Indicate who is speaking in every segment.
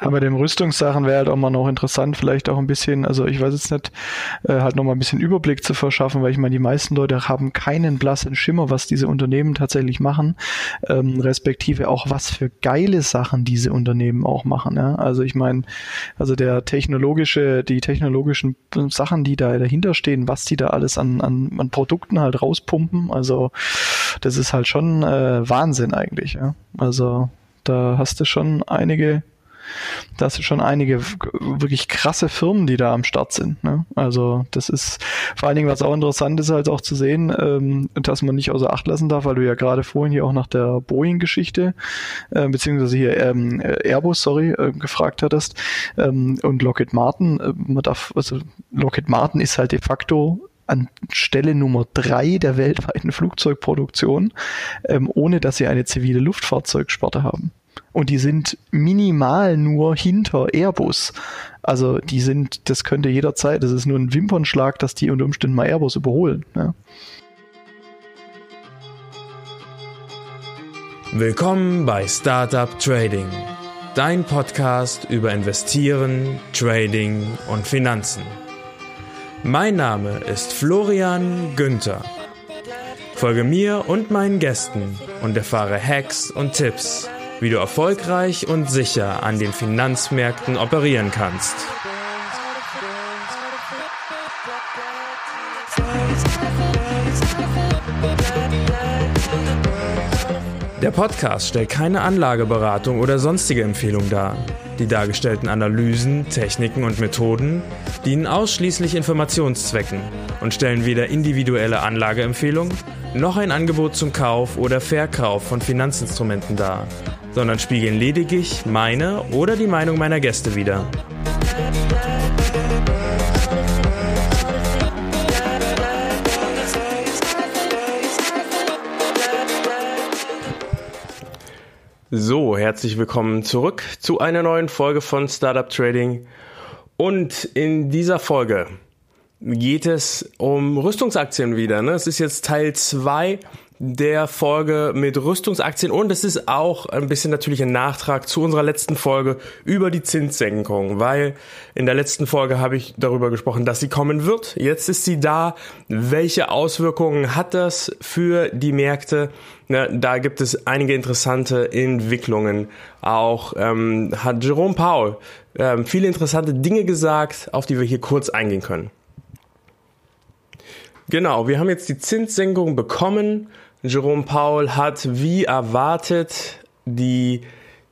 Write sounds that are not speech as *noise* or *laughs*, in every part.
Speaker 1: Aber dem Rüstungssachen wäre halt auch mal noch interessant, vielleicht auch ein bisschen, also ich weiß jetzt nicht, äh, halt noch mal ein bisschen Überblick zu verschaffen, weil ich meine, die meisten Leute haben keinen blassen Schimmer, was diese Unternehmen tatsächlich machen, ähm, respektive auch was für geile Sachen diese Unternehmen auch machen. Ja? Also ich meine, also der technologische, die technologischen Sachen, die da dahinter stehen, was die da alles an, an, an Produkten halt rauspumpen, also das ist halt schon äh, Wahnsinn eigentlich. Ja? Also da hast du schon einige da sind schon einige wirklich krasse Firmen, die da am Start sind. Ne? Also das ist vor allen Dingen, was auch interessant ist, halt auch zu sehen, ähm, dass man nicht außer Acht lassen darf, weil du ja gerade vorhin hier auch nach der Boeing-Geschichte, äh, beziehungsweise hier ähm, Airbus, sorry, äh, gefragt hattest, ähm, und Lockheed Martin, äh, man darf, also Lockheed Martin ist halt de facto an Stelle Nummer drei der weltweiten Flugzeugproduktion, ähm, ohne dass sie eine zivile Luftfahrzeugsparte haben und die sind minimal nur hinter Airbus. Also die sind, das könnte jederzeit, das ist nur ein Wimpernschlag, dass die unter Umständen mal Airbus überholen. Ja.
Speaker 2: Willkommen bei Startup Trading, dein Podcast über Investieren, Trading und Finanzen. Mein Name ist Florian Günther. Folge mir und meinen Gästen und erfahre Hacks und Tipps wie du erfolgreich und sicher an den Finanzmärkten operieren kannst. Der Podcast stellt keine Anlageberatung oder sonstige Empfehlung dar. Die dargestellten Analysen, Techniken und Methoden dienen ausschließlich Informationszwecken und stellen weder individuelle Anlageempfehlungen noch ein Angebot zum Kauf oder Verkauf von Finanzinstrumenten dar sondern spiegeln lediglich meine oder die Meinung meiner Gäste wider. So, herzlich willkommen zurück zu einer neuen Folge von Startup Trading. Und in dieser Folge geht es um Rüstungsaktien wieder. Ne? Es ist jetzt Teil 2 der Folge mit Rüstungsaktien und es ist auch ein bisschen natürlich ein Nachtrag zu unserer letzten Folge über die Zinssenkung, weil in der letzten Folge habe ich darüber gesprochen, dass sie kommen wird. Jetzt ist sie da. Welche Auswirkungen hat das für die Märkte? Na, da gibt es einige interessante Entwicklungen. Auch ähm, hat Jerome Paul ähm, viele interessante Dinge gesagt, auf die wir hier kurz eingehen können. Genau, wir haben jetzt die Zinssenkung bekommen Jerome Paul hat wie erwartet die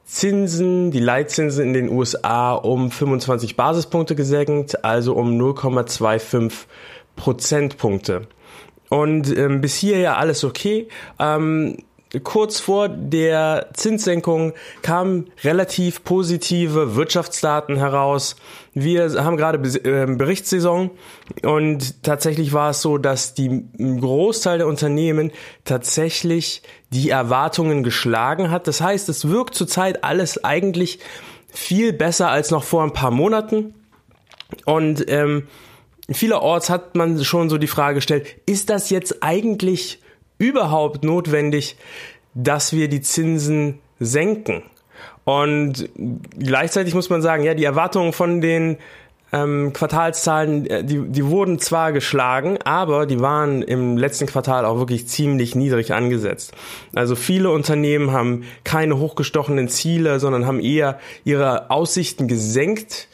Speaker 2: Zinsen, die Leitzinsen in den USA um 25 Basispunkte gesenkt, also um 0,25 Prozentpunkte. Und ähm, bis hier ja alles okay. Ähm, kurz vor der Zinssenkung kamen relativ positive Wirtschaftsdaten heraus. Wir haben gerade ähm, Berichtssaison und tatsächlich war es so, dass die Großteil der Unternehmen tatsächlich die Erwartungen geschlagen hat. Das heißt, es wirkt zurzeit alles eigentlich viel besser als noch vor ein paar Monaten. Und ähm, vielerorts hat man schon so die Frage gestellt, ist das jetzt eigentlich überhaupt notwendig, dass wir die Zinsen senken? Und gleichzeitig muss man sagen, ja, die Erwartungen von den ähm, Quartalszahlen, äh, die, die wurden zwar geschlagen, aber die waren im letzten Quartal auch wirklich ziemlich niedrig angesetzt. Also viele Unternehmen haben keine hochgestochenen Ziele, sondern haben eher ihre Aussichten gesenkt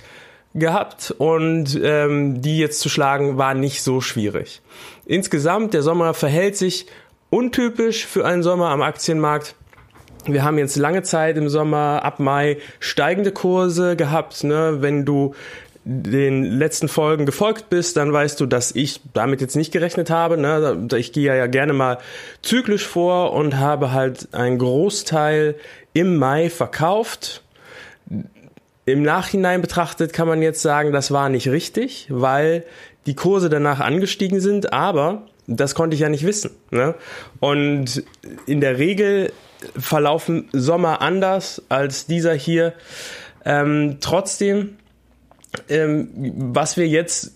Speaker 2: gehabt und ähm, die jetzt zu schlagen war nicht so schwierig. Insgesamt, der Sommer verhält sich untypisch für einen Sommer am Aktienmarkt. Wir haben jetzt lange Zeit im Sommer ab Mai steigende Kurse gehabt. Ne? Wenn du den letzten Folgen gefolgt bist, dann weißt du, dass ich damit jetzt nicht gerechnet habe. Ne? Ich gehe ja gerne mal zyklisch vor und habe halt einen Großteil im Mai verkauft. Im Nachhinein betrachtet kann man jetzt sagen, das war nicht richtig, weil die Kurse danach angestiegen sind, aber das konnte ich ja nicht wissen. Ne? Und in der Regel verlaufen Sommer anders als dieser hier. Ähm, trotzdem ähm, was wir jetzt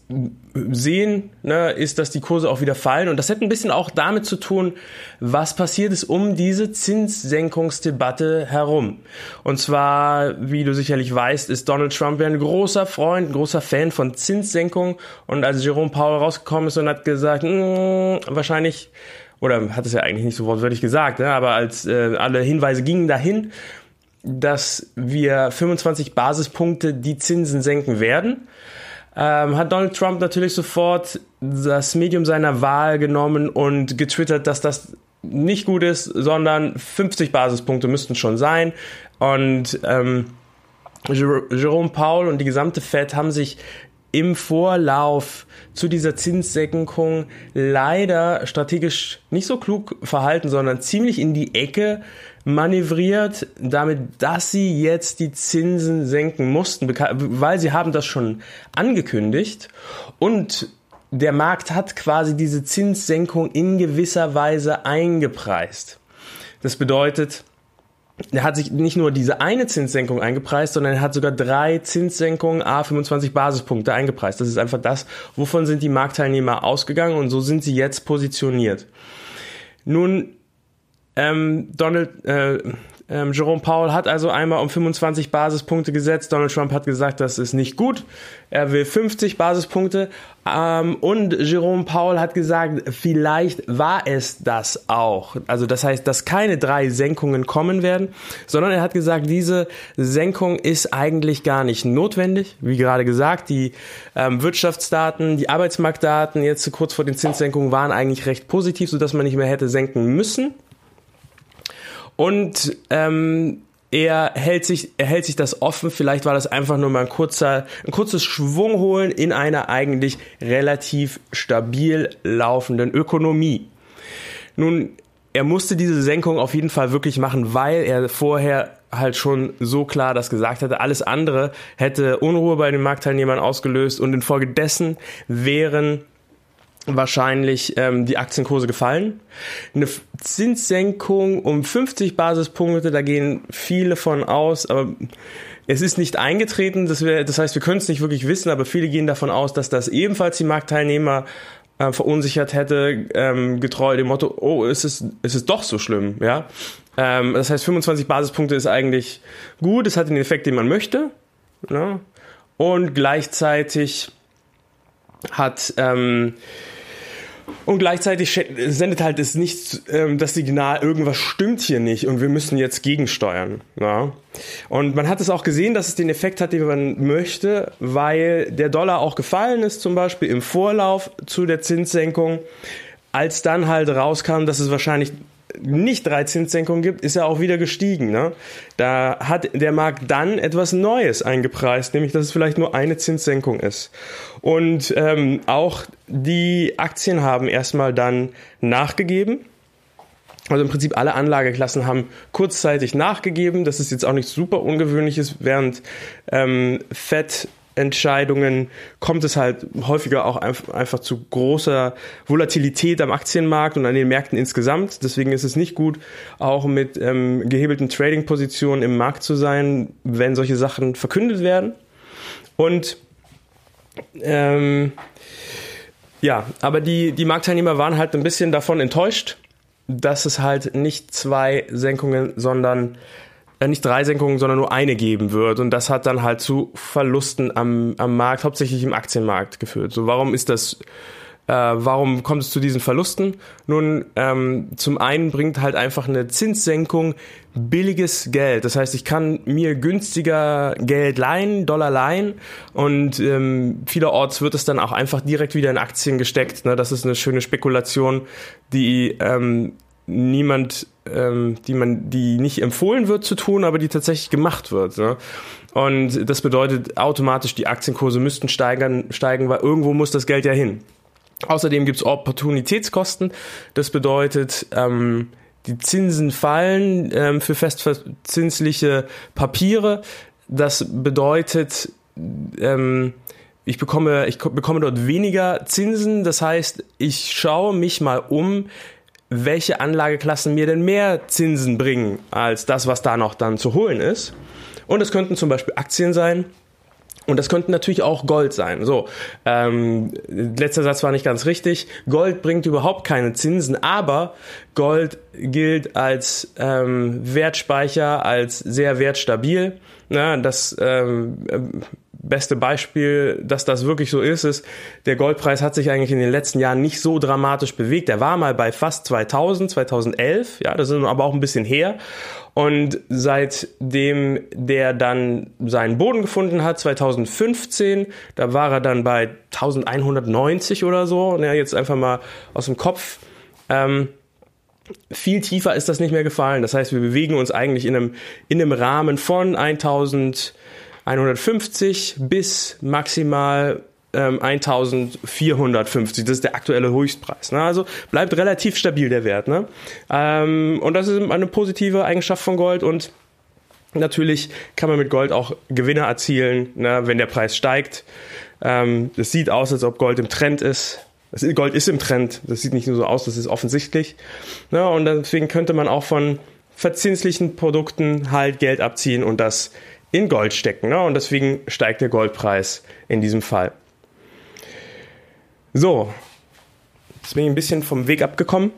Speaker 2: sehen, ne, ist, dass die Kurse auch wieder fallen. Und das hat ein bisschen auch damit zu tun, was passiert ist um diese Zinssenkungsdebatte herum. Und zwar, wie du sicherlich weißt, ist Donald Trump ja ein großer Freund, ein großer Fan von Zinssenkung. Und als Jerome Powell rausgekommen ist und hat gesagt, mm, wahrscheinlich, oder hat es ja eigentlich nicht so wortwörtlich gesagt, ne, aber als äh, alle Hinweise gingen dahin, dass wir 25 Basispunkte die Zinsen senken werden, ähm, hat Donald Trump natürlich sofort das Medium seiner Wahl genommen und getwittert, dass das nicht gut ist, sondern 50 Basispunkte müssten schon sein. Und ähm, Jerome Powell und die gesamte Fed haben sich im Vorlauf zu dieser Zinssenkung leider strategisch nicht so klug verhalten, sondern ziemlich in die Ecke manövriert, damit, dass sie jetzt die Zinsen senken mussten, weil sie haben das schon angekündigt und der Markt hat quasi diese Zinssenkung in gewisser Weise eingepreist. Das bedeutet, er hat sich nicht nur diese eine Zinssenkung eingepreist, sondern er hat sogar drei Zinssenkungen a 25 Basispunkte eingepreist. Das ist einfach das, wovon sind die Marktteilnehmer ausgegangen und so sind sie jetzt positioniert. Nun ähm, Donald, äh, ähm, Jerome Powell hat also einmal um 25 Basispunkte gesetzt. Donald Trump hat gesagt, das ist nicht gut. Er will 50 Basispunkte. Ähm, und Jerome Powell hat gesagt, vielleicht war es das auch. Also das heißt, dass keine drei Senkungen kommen werden, sondern er hat gesagt, diese Senkung ist eigentlich gar nicht notwendig. Wie gerade gesagt, die ähm, Wirtschaftsdaten, die Arbeitsmarktdaten jetzt kurz vor den Zinssenkungen waren eigentlich recht positiv, sodass man nicht mehr hätte senken müssen. Und ähm, er hält sich, er hält sich das offen. Vielleicht war das einfach nur mal ein kurzer, ein kurzes Schwungholen in einer eigentlich relativ stabil laufenden Ökonomie. Nun, er musste diese Senkung auf jeden Fall wirklich machen, weil er vorher halt schon so klar das gesagt hatte. Alles andere hätte Unruhe bei den Marktteilnehmern ausgelöst und infolgedessen wären wahrscheinlich ähm, die Aktienkurse gefallen. Eine Zinssenkung um 50 Basispunkte, da gehen viele von aus, aber es ist nicht eingetreten, das, wär, das heißt, wir können es nicht wirklich wissen, aber viele gehen davon aus, dass das ebenfalls die Marktteilnehmer äh, verunsichert hätte, ähm, getreu dem Motto, oh, ist es, ist es doch so schlimm, ja. Ähm, das heißt, 25 Basispunkte ist eigentlich gut, es hat den Effekt, den man möchte, ne? und gleichzeitig hat ähm, und gleichzeitig sendet halt es nicht ähm, das Signal, irgendwas stimmt hier nicht und wir müssen jetzt gegensteuern. Ja? Und man hat es auch gesehen, dass es den Effekt hat, den man möchte, weil der Dollar auch gefallen ist, zum Beispiel im Vorlauf zu der Zinssenkung. Als dann halt rauskam, dass es wahrscheinlich nicht drei Zinssenkungen gibt, ist er auch wieder gestiegen. Ne? Da hat der Markt dann etwas Neues eingepreist, nämlich dass es vielleicht nur eine Zinssenkung ist. Und ähm, auch die Aktien haben erstmal dann nachgegeben. Also im Prinzip alle Anlageklassen haben kurzzeitig nachgegeben. Das ist jetzt auch nichts super Ungewöhnliches, während ähm, Fed Entscheidungen kommt es halt häufiger auch einfach zu großer Volatilität am Aktienmarkt und an den Märkten insgesamt. Deswegen ist es nicht gut, auch mit ähm, gehebelten Trading-Positionen im Markt zu sein, wenn solche Sachen verkündet werden. Und ähm, ja, aber die, die Marktteilnehmer waren halt ein bisschen davon enttäuscht, dass es halt nicht zwei Senkungen, sondern nicht drei Senkungen, sondern nur eine geben wird. Und das hat dann halt zu Verlusten am, am Markt, hauptsächlich im Aktienmarkt geführt. So, warum ist das, äh, warum kommt es zu diesen Verlusten? Nun, ähm, zum einen bringt halt einfach eine Zinssenkung billiges Geld. Das heißt, ich kann mir günstiger Geld leihen, Dollar leihen und ähm, vielerorts wird es dann auch einfach direkt wieder in Aktien gesteckt. Ne? Das ist eine schöne Spekulation, die ähm, niemand, ähm, die man, die nicht empfohlen wird zu tun, aber die tatsächlich gemacht wird. Ne? Und das bedeutet automatisch, die Aktienkurse müssten steigern, steigen, weil irgendwo muss das Geld ja hin. Außerdem gibt es Opportunitätskosten. Das bedeutet, ähm, die Zinsen fallen ähm, für festverzinsliche Papiere. Das bedeutet, ähm, ich bekomme, ich bekomme dort weniger Zinsen. Das heißt, ich schaue mich mal um, welche Anlageklassen mir denn mehr Zinsen bringen als das, was da noch dann zu holen ist. Und es könnten zum Beispiel Aktien sein Und das könnte natürlich auch Gold sein. So, ähm, letzter Satz war nicht ganz richtig. Gold bringt überhaupt keine Zinsen, aber Gold gilt als ähm, Wertspeicher, als sehr wertstabil. Na, das ähm, beste Beispiel, dass das wirklich so ist, ist, der Goldpreis hat sich eigentlich in den letzten Jahren nicht so dramatisch bewegt. Er war mal bei fast 2000, 2011, ja, das ist aber auch ein bisschen her. Und seitdem der dann seinen Boden gefunden hat, 2015, da war er dann bei 1190 oder so, ja, jetzt einfach mal aus dem Kopf. Ähm, viel tiefer ist das nicht mehr gefallen. Das heißt, wir bewegen uns eigentlich in einem, in einem Rahmen von 1150 bis maximal 1450. Ähm, das ist der aktuelle Höchstpreis. Ne? Also bleibt relativ stabil der Wert. Ne? Ähm, und das ist eine positive Eigenschaft von Gold und Natürlich kann man mit Gold auch Gewinne erzielen, ne, wenn der Preis steigt. Ähm, es sieht aus, als ob Gold im Trend ist. Gold ist im Trend. Das sieht nicht nur so aus, das ist offensichtlich. Ne, und deswegen könnte man auch von verzinslichen Produkten halt Geld abziehen und das in Gold stecken. Ne, und deswegen steigt der Goldpreis in diesem Fall. So, jetzt bin ich ein bisschen vom Weg abgekommen.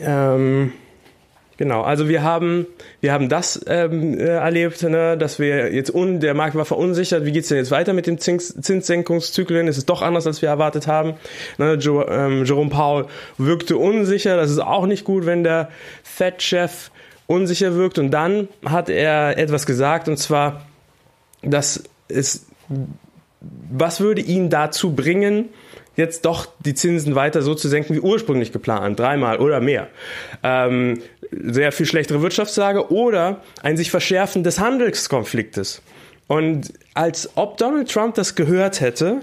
Speaker 2: Ähm, genau, also wir haben, wir haben das ähm, äh, erlebt, ne, dass wir jetzt un, der Markt war verunsichert. Wie geht's denn jetzt weiter mit dem Zins, Zinssenkungszyklen? Es ist doch anders, als wir erwartet haben. Ne, jo, ähm, Jerome Powell wirkte unsicher. Das ist auch nicht gut, wenn der Fed-Chef unsicher wirkt. Und dann hat er etwas gesagt, und zwar, dass es, was würde ihn dazu bringen, jetzt doch die Zinsen weiter so zu senken wie ursprünglich geplant, dreimal oder mehr. Ähm, sehr viel schlechtere Wirtschaftslage oder ein sich verschärfen des Handelskonfliktes. Und als ob Donald Trump das gehört hätte,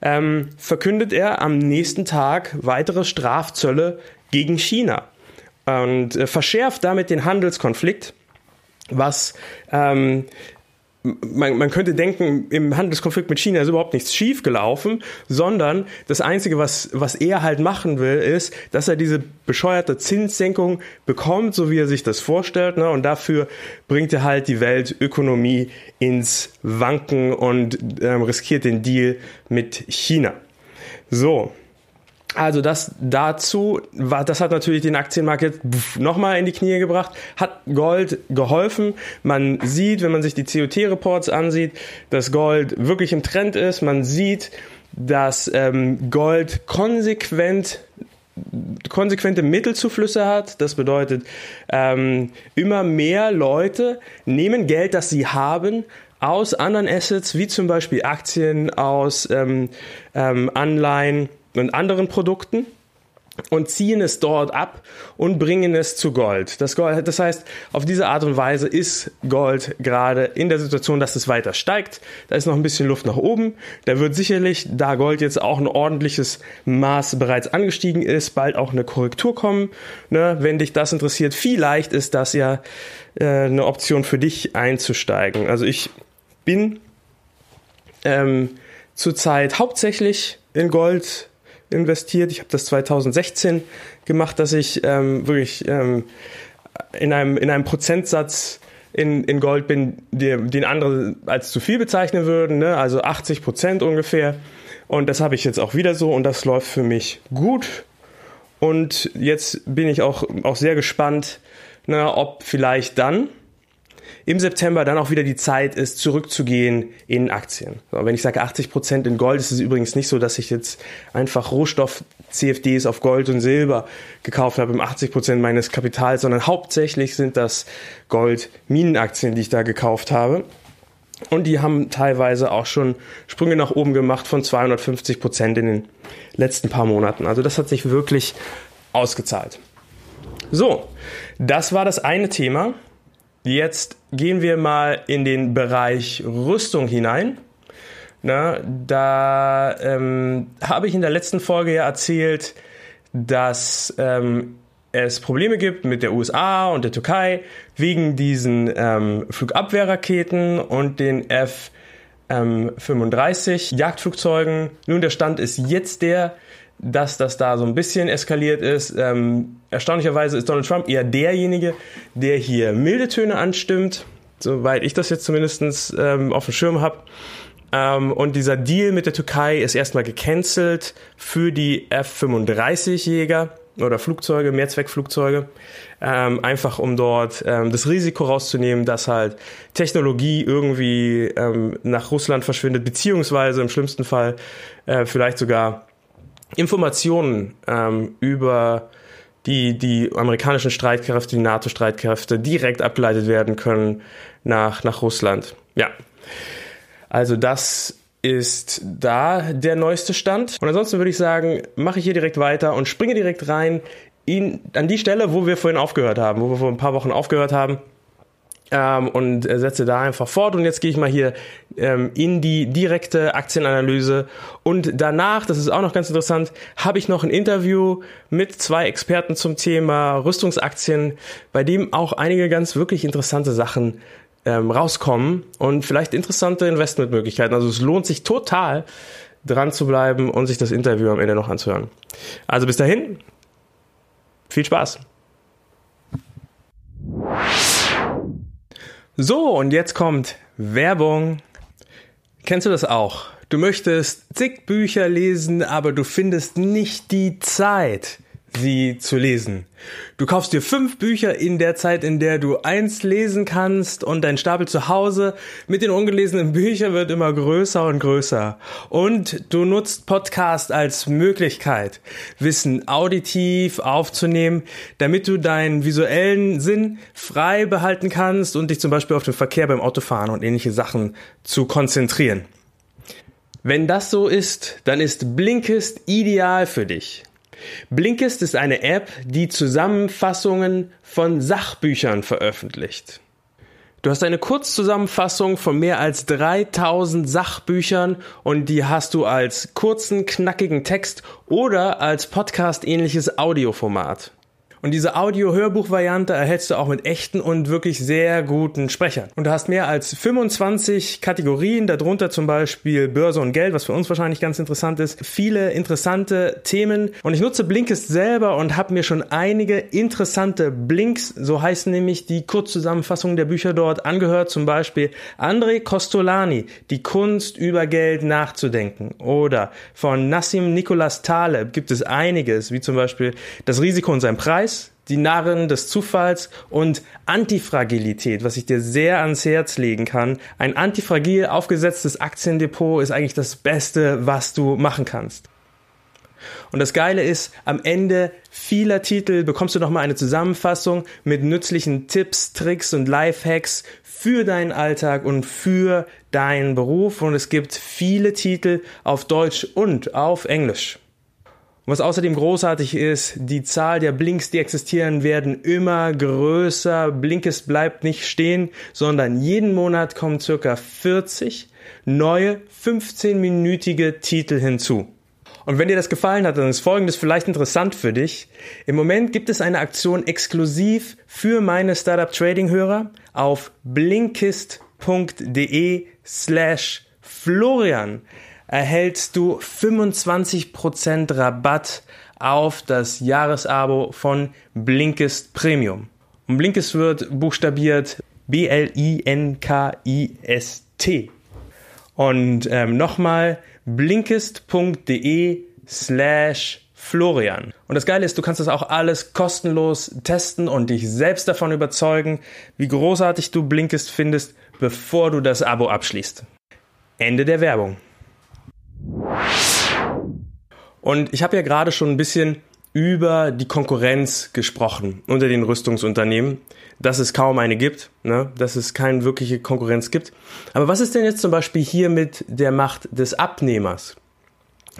Speaker 2: ähm, verkündet er am nächsten Tag weitere Strafzölle gegen China und äh, verschärft damit den Handelskonflikt, was ähm, man, man könnte denken, im Handelskonflikt mit China ist überhaupt nichts schiefgelaufen, sondern das Einzige, was, was er halt machen will, ist, dass er diese bescheuerte Zinssenkung bekommt, so wie er sich das vorstellt. Ne? Und dafür bringt er halt die Weltökonomie ins Wanken und ähm, riskiert den Deal mit China. So, also das dazu, das hat natürlich den Aktienmarkt jetzt nochmal in die Knie gebracht, hat Gold geholfen. Man sieht, wenn man sich die COT-Reports ansieht, dass Gold wirklich im Trend ist. Man sieht, dass ähm, Gold konsequent konsequente Mittelzuflüsse hat. Das bedeutet, ähm, immer mehr Leute nehmen Geld, das sie haben, aus anderen Assets, wie zum Beispiel Aktien, aus ähm, ähm, Anleihen, und anderen Produkten und ziehen es dort ab und bringen es zu Gold. Das, Gold. das heißt, auf diese Art und Weise ist Gold gerade in der Situation, dass es weiter steigt. Da ist noch ein bisschen Luft nach oben. Da wird sicherlich, da Gold jetzt auch ein ordentliches Maß bereits angestiegen ist, bald auch eine Korrektur kommen. Ne? Wenn dich das interessiert, vielleicht ist das ja äh, eine Option für dich einzusteigen. Also ich bin ähm, zurzeit hauptsächlich in Gold investiert. Ich habe das 2016 gemacht, dass ich ähm, wirklich ähm, in, einem, in einem Prozentsatz in, in Gold bin, den andere als zu viel bezeichnen würden, ne? also 80 Prozent ungefähr. Und das habe ich jetzt auch wieder so und das läuft für mich gut. Und jetzt bin ich auch, auch sehr gespannt, ne, ob vielleicht dann im September dann auch wieder die Zeit ist, zurückzugehen in Aktien. So, wenn ich sage 80 Prozent in Gold, ist es übrigens nicht so, dass ich jetzt einfach Rohstoff-CFDs auf Gold und Silber gekauft habe im 80 Prozent meines Kapitals, sondern hauptsächlich sind das Gold-Minenaktien, die ich da gekauft habe. Und die haben teilweise auch schon Sprünge nach oben gemacht von 250 Prozent in den letzten paar Monaten. Also das hat sich wirklich ausgezahlt. So, das war das eine Thema. Jetzt gehen wir mal in den Bereich Rüstung hinein. Na, da ähm, habe ich in der letzten Folge ja erzählt, dass ähm, es Probleme gibt mit der USA und der Türkei wegen diesen ähm, Flugabwehrraketen und den F-35 Jagdflugzeugen. Nun, der Stand ist jetzt der, dass das da so ein bisschen eskaliert ist. Ähm, erstaunlicherweise ist Donald Trump eher derjenige, der hier milde Töne anstimmt. soweit ich das jetzt zumindest ähm, auf dem Schirm habe. Ähm, und dieser Deal mit der Türkei ist erstmal gecancelt für die F-35-Jäger oder Flugzeuge, Mehrzweckflugzeuge, ähm, einfach um dort ähm, das Risiko rauszunehmen, dass halt Technologie irgendwie ähm, nach Russland verschwindet, beziehungsweise im schlimmsten Fall äh, vielleicht sogar Informationen ähm, über die, die amerikanischen Streitkräfte, die NATO-Streitkräfte direkt abgeleitet werden können nach, nach Russland. Ja. Also das ist da der neueste Stand. Und ansonsten würde ich sagen, mache ich hier direkt weiter und springe direkt rein in, an die Stelle, wo wir vorhin aufgehört haben, wo wir vor ein paar Wochen aufgehört haben ähm, und setze da einfach fort. Und jetzt gehe ich mal hier ähm, in die direkte Aktienanalyse. Und danach, das ist auch noch ganz interessant, habe ich noch ein Interview mit zwei Experten zum Thema Rüstungsaktien, bei dem auch einige ganz wirklich interessante Sachen ähm, rauskommen und vielleicht interessante Investmentmöglichkeiten. Also es lohnt sich total, dran zu bleiben und sich das Interview am Ende noch anzuhören. Also bis dahin, viel Spaß. So, und jetzt kommt Werbung. Kennst du das auch? Du möchtest zig Bücher lesen, aber du findest nicht die Zeit sie zu lesen. Du kaufst dir fünf Bücher in der Zeit, in der du eins lesen kannst und dein Stapel zu Hause mit den ungelesenen Büchern wird immer größer und größer. Und du nutzt Podcast als Möglichkeit, Wissen auditiv aufzunehmen, damit du deinen visuellen Sinn frei behalten kannst und dich zum Beispiel auf den Verkehr beim Autofahren und ähnliche Sachen zu konzentrieren. Wenn das so ist, dann ist Blinkist ideal für dich. Blinkist ist eine App, die Zusammenfassungen von Sachbüchern veröffentlicht. Du hast eine Kurzzusammenfassung von mehr als 3000 Sachbüchern und die hast du als kurzen, knackigen Text oder als Podcast-ähnliches Audioformat. Und diese Audio-Hörbuch-Variante erhältst du auch mit echten und wirklich sehr guten Sprechern. Und du hast mehr als 25 Kategorien, darunter zum Beispiel Börse und Geld, was für uns wahrscheinlich ganz interessant ist. Viele interessante Themen. Und ich nutze Blinkist selber und habe mir schon einige interessante Blinks, so heißen nämlich die Kurzzusammenfassungen der Bücher dort, angehört. Zum Beispiel André Costolani, Die Kunst über Geld nachzudenken. Oder von Nassim Nicolas Taleb gibt es einiges, wie zum Beispiel Das Risiko und sein Preis die Narren des Zufalls und Antifragilität, was ich dir sehr ans Herz legen kann. Ein antifragil aufgesetztes Aktiendepot ist eigentlich das Beste, was du machen kannst. Und das Geile ist, am Ende vieler Titel bekommst du nochmal eine Zusammenfassung mit nützlichen Tipps, Tricks und Lifehacks für deinen Alltag und für deinen Beruf. Und es gibt viele Titel auf Deutsch und auf Englisch. Und was außerdem großartig ist, die Zahl der Blinks, die existieren, werden immer größer. Blinkes bleibt nicht stehen, sondern jeden Monat kommen circa 40 neue 15-minütige Titel hinzu. Und wenn dir das gefallen hat, dann ist Folgendes vielleicht interessant für dich. Im Moment gibt es eine Aktion exklusiv für meine Startup Trading Hörer auf blinkist.de slash Florian erhältst du 25% Rabatt auf das Jahresabo von Blinkist Premium. Und Blinkist wird buchstabiert B-L-I-N-K-I-S-T. Und ähm, nochmal blinkist.de slash Florian. Und das Geile ist, du kannst das auch alles kostenlos testen und dich selbst davon überzeugen, wie großartig du Blinkist findest, bevor du das Abo abschließt. Ende der Werbung. Und ich habe ja gerade schon ein bisschen über die Konkurrenz gesprochen unter den Rüstungsunternehmen, dass es kaum eine gibt, ne? dass es keine wirkliche Konkurrenz gibt. Aber was ist denn jetzt zum Beispiel hier mit der Macht des Abnehmers?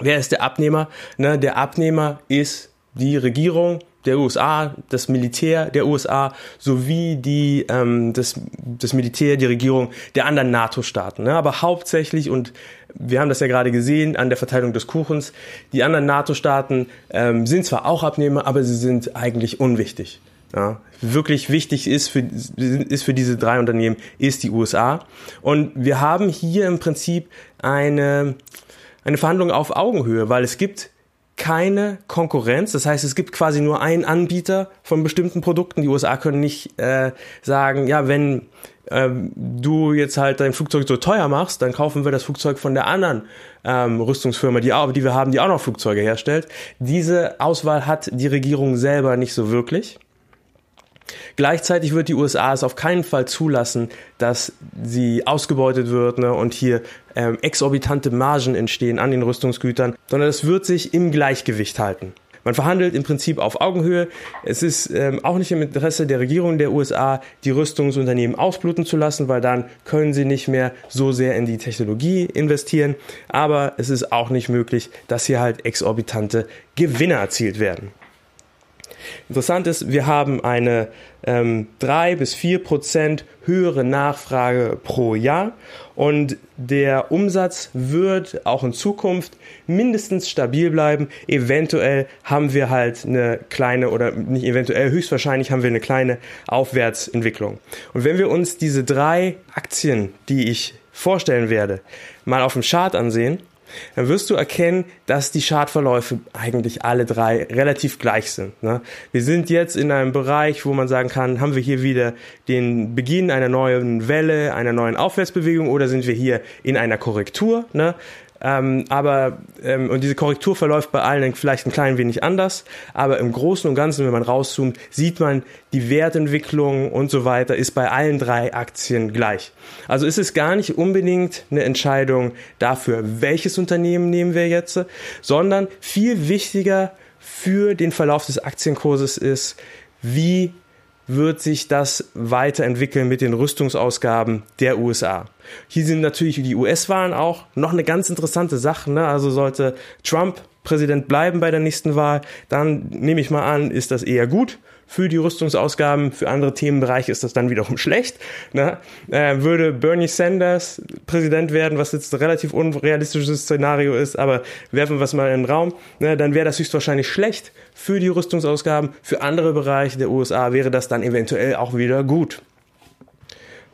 Speaker 2: Wer ist der Abnehmer? Ne? Der Abnehmer ist die Regierung der USA, das Militär der USA sowie die, ähm, das, das Militär, die Regierung der anderen NATO-Staaten. Ne? Aber hauptsächlich, und wir haben das ja gerade gesehen an der Verteilung des Kuchens, die anderen NATO-Staaten ähm, sind zwar auch Abnehmer, aber sie sind eigentlich unwichtig. Ja, wirklich wichtig ist für, ist für diese drei Unternehmen, ist die USA. Und wir haben hier im Prinzip eine, eine Verhandlung auf Augenhöhe, weil es gibt keine Konkurrenz. Das heißt, es gibt quasi nur einen Anbieter von bestimmten Produkten. Die USA können nicht äh, sagen, ja, wenn ähm, du jetzt halt dein Flugzeug so teuer machst, dann kaufen wir das Flugzeug von der anderen ähm, Rüstungsfirma, die, die wir haben, die auch noch Flugzeuge herstellt. Diese Auswahl hat die Regierung selber nicht so wirklich. Gleichzeitig wird die USA es auf keinen Fall zulassen, dass sie ausgebeutet wird ne, und hier ähm, exorbitante Margen entstehen an den Rüstungsgütern, sondern es wird sich im Gleichgewicht halten. Man verhandelt im Prinzip auf Augenhöhe. Es ist ähm, auch nicht im Interesse der Regierung der USA, die Rüstungsunternehmen ausbluten zu lassen, weil dann können sie nicht mehr so sehr in die Technologie investieren. Aber es ist auch nicht möglich, dass hier halt exorbitante Gewinne erzielt werden. Interessant ist, wir haben eine ähm, 3 bis 4 Prozent höhere Nachfrage pro Jahr und der Umsatz wird auch in Zukunft mindestens stabil bleiben. Eventuell haben wir halt eine kleine oder nicht eventuell, höchstwahrscheinlich haben wir eine kleine Aufwärtsentwicklung. Und wenn wir uns diese drei Aktien, die ich vorstellen werde, mal auf dem Chart ansehen, dann wirst du erkennen, dass die Chartverläufe eigentlich alle drei relativ gleich sind. Ne? Wir sind jetzt in einem Bereich, wo man sagen kann, haben wir hier wieder den Beginn einer neuen Welle, einer neuen Aufwärtsbewegung oder sind wir hier in einer Korrektur? Ne? Ähm, aber ähm, und diese Korrektur verläuft bei allen vielleicht ein klein wenig anders, aber im Großen und Ganzen, wenn man rauszoomt, sieht man, die Wertentwicklung und so weiter ist bei allen drei Aktien gleich. Also ist es gar nicht unbedingt eine Entscheidung dafür, welches Unternehmen nehmen wir jetzt, sondern viel wichtiger für den Verlauf des Aktienkurses ist, wie wird sich das weiterentwickeln mit den Rüstungsausgaben der USA. Hier sind natürlich die US-Wahlen auch noch eine ganz interessante Sache. Ne? Also sollte Trump Präsident bleiben bei der nächsten Wahl, dann nehme ich mal an, ist das eher gut für die Rüstungsausgaben. Für andere Themenbereiche ist das dann wiederum *laughs* schlecht. Ne? Äh, würde Bernie Sanders Präsident werden, was jetzt ein relativ unrealistisches Szenario ist, aber werfen wir es mal in den Raum, ne? dann wäre das höchstwahrscheinlich schlecht für die Rüstungsausgaben. Für andere Bereiche der USA wäre das dann eventuell auch wieder gut.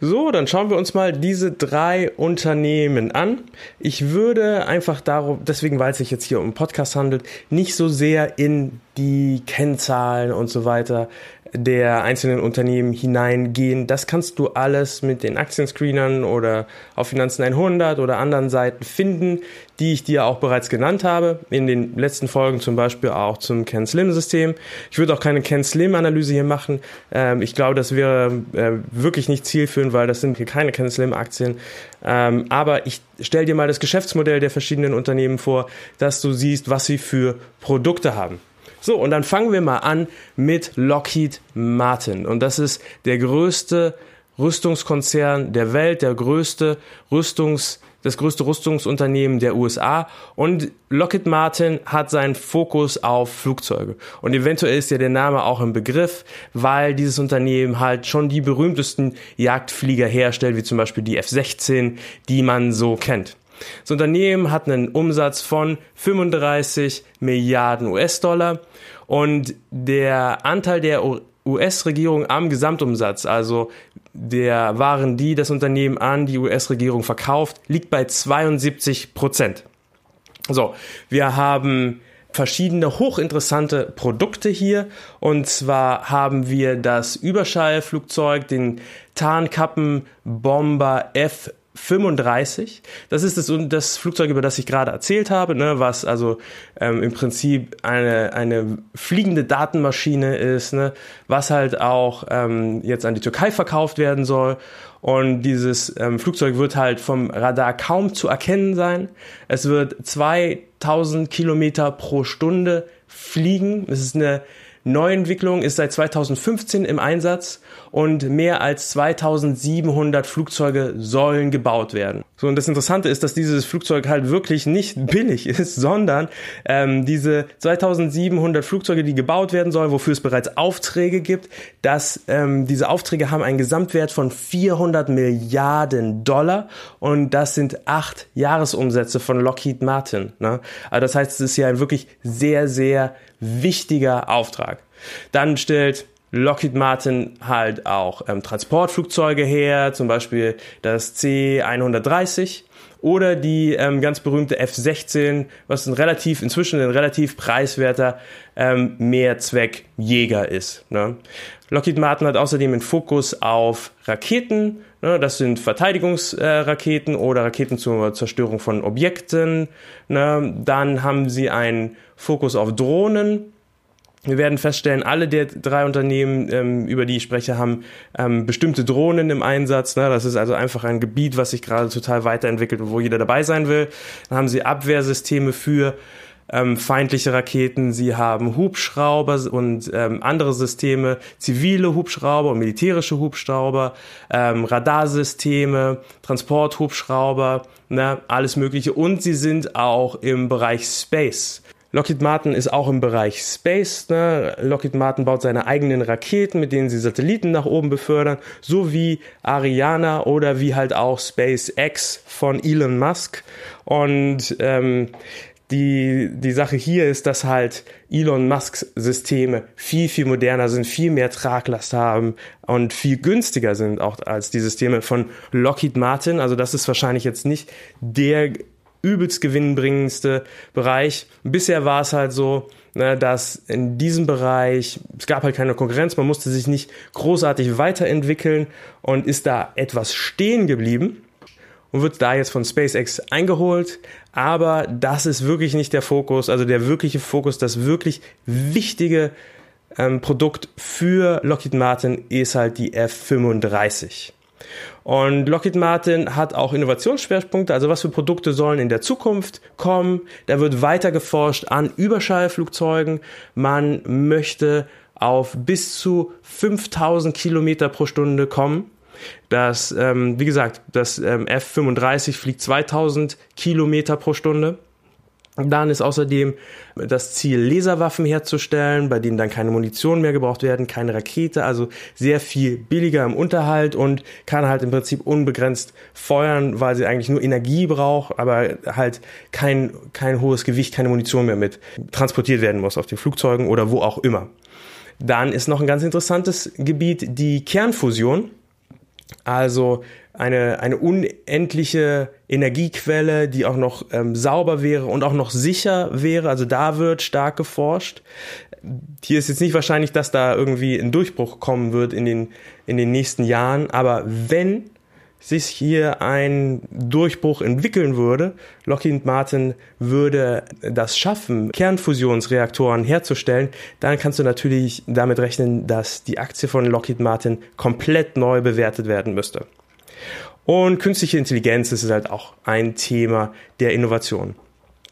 Speaker 2: So, dann schauen wir uns mal diese drei Unternehmen an. Ich würde einfach darum, deswegen, weil es sich jetzt hier um Podcast handelt, nicht so sehr in die Kennzahlen und so weiter der einzelnen Unternehmen hineingehen. Das kannst du alles mit den Aktienscreenern oder auf Finanzen 100 oder anderen Seiten finden, die ich dir auch bereits genannt habe. In den letzten Folgen zum Beispiel auch zum Ken Slim System. Ich würde auch keine Ken Slim Analyse hier machen. Ähm, ich glaube, das wäre äh, wirklich nicht zielführend, weil das sind hier keine Ken Slim Aktien. Ähm, aber ich stell dir mal das Geschäftsmodell der verschiedenen Unternehmen vor, dass du siehst, was sie für Produkte haben. So, und dann fangen wir mal an mit Lockheed Martin. Und das ist der größte Rüstungskonzern der Welt, der größte Rüstungs, das größte Rüstungsunternehmen der USA. Und Lockheed Martin hat seinen Fokus auf Flugzeuge. Und eventuell ist ja der Name auch im Begriff, weil dieses Unternehmen halt schon die berühmtesten Jagdflieger herstellt, wie zum Beispiel die F-16, die man so kennt. Das Unternehmen hat einen Umsatz von 35 Milliarden US-Dollar und der Anteil der US-Regierung am Gesamtumsatz, also der Waren, die das Unternehmen an die US-Regierung verkauft, liegt bei 72 Prozent. So, wir haben verschiedene hochinteressante Produkte hier. Und zwar haben wir das Überschallflugzeug, den Tarnkappenbomber F 35. Das ist das, das Flugzeug, über das ich gerade erzählt habe, ne, was also ähm, im Prinzip eine, eine fliegende Datenmaschine ist, ne, was halt auch ähm, jetzt an die Türkei verkauft werden soll. Und dieses ähm, Flugzeug wird halt vom Radar kaum zu erkennen sein. Es wird 2000 Kilometer pro Stunde fliegen. Es ist eine Neuentwicklung, ist seit 2015 im Einsatz und mehr als 2700 Flugzeuge sollen gebaut werden. So, und das Interessante ist, dass dieses Flugzeug halt wirklich nicht *laughs* billig ist, sondern ähm, diese 2700 Flugzeuge, die gebaut werden sollen, wofür es bereits Aufträge gibt, dass ähm, diese Aufträge haben einen Gesamtwert von 400 Milliarden Dollar und das sind acht Jahresumsätze von Lockheed Martin. Ne? Also das heißt, es ist ja ein wirklich sehr, sehr wichtiger Auftrag. Dann stellt Lockheed Martin halt auch ähm, Transportflugzeuge her, zum Beispiel das C-130 oder die ähm, ganz berühmte F-16, was ein relativ, inzwischen ein relativ preiswerter ähm, Mehrzweckjäger ist. Ne? Lockheed Martin hat außerdem einen Fokus auf Raketen, ne? das sind Verteidigungsraketen äh, oder Raketen zur Zerstörung von Objekten. Ne? Dann haben sie einen Fokus auf Drohnen, wir werden feststellen, alle der drei Unternehmen, ähm, über die ich spreche, haben ähm, bestimmte Drohnen im Einsatz. Ne? Das ist also einfach ein Gebiet, was sich gerade total weiterentwickelt und wo jeder dabei sein will. Dann haben sie Abwehrsysteme für ähm, feindliche Raketen. Sie haben Hubschrauber und ähm, andere Systeme, zivile Hubschrauber und militärische Hubschrauber, ähm, Radarsysteme, Transporthubschrauber, ne? alles Mögliche. Und sie sind auch im Bereich Space Lockheed Martin ist auch im Bereich Space. Ne? Lockheed Martin baut seine eigenen Raketen, mit denen sie Satelliten nach oben befördern, so wie Ariana oder wie halt auch SpaceX von Elon Musk. Und ähm, die, die Sache hier ist, dass halt Elon Musks Systeme viel, viel moderner sind, viel mehr Traglast haben und viel günstiger sind auch als die Systeme von Lockheed Martin. Also das ist wahrscheinlich jetzt nicht der übelst gewinnbringendste Bereich. Bisher war es halt so, ne, dass in diesem Bereich, es gab halt keine Konkurrenz, man musste sich nicht großartig weiterentwickeln und ist da etwas stehen geblieben und wird da jetzt von SpaceX eingeholt. Aber das ist wirklich nicht der Fokus, also der wirkliche Fokus, das wirklich wichtige ähm, Produkt für Lockheed Martin ist halt die F-35. Und Lockheed Martin hat auch Innovationsschwerpunkte, also was für Produkte sollen in der Zukunft kommen. Da wird weiter geforscht an Überschallflugzeugen. Man möchte auf bis zu 5000 Kilometer pro Stunde kommen. Das, ähm, wie gesagt, das ähm, F-35 fliegt 2000 Kilometer pro Stunde. Dann ist außerdem das Ziel, Laserwaffen herzustellen, bei denen dann keine Munition mehr gebraucht werden, keine Rakete, also sehr viel billiger im Unterhalt und kann halt im Prinzip unbegrenzt feuern, weil sie eigentlich nur Energie braucht, aber halt kein, kein hohes Gewicht, keine Munition mehr mit transportiert werden muss auf den Flugzeugen oder wo auch immer. Dann ist noch ein ganz interessantes Gebiet die Kernfusion. Also eine, eine unendliche Energiequelle, die auch noch ähm, sauber wäre und auch noch sicher wäre. Also da wird stark geforscht. Hier ist jetzt nicht wahrscheinlich, dass da irgendwie ein Durchbruch kommen wird in den, in den nächsten Jahren, aber wenn sich hier ein Durchbruch entwickeln würde, Lockheed Martin würde das schaffen, Kernfusionsreaktoren herzustellen, dann kannst du natürlich damit rechnen, dass die Aktie von Lockheed Martin komplett neu bewertet werden müsste. Und künstliche Intelligenz ist halt auch ein Thema der Innovation.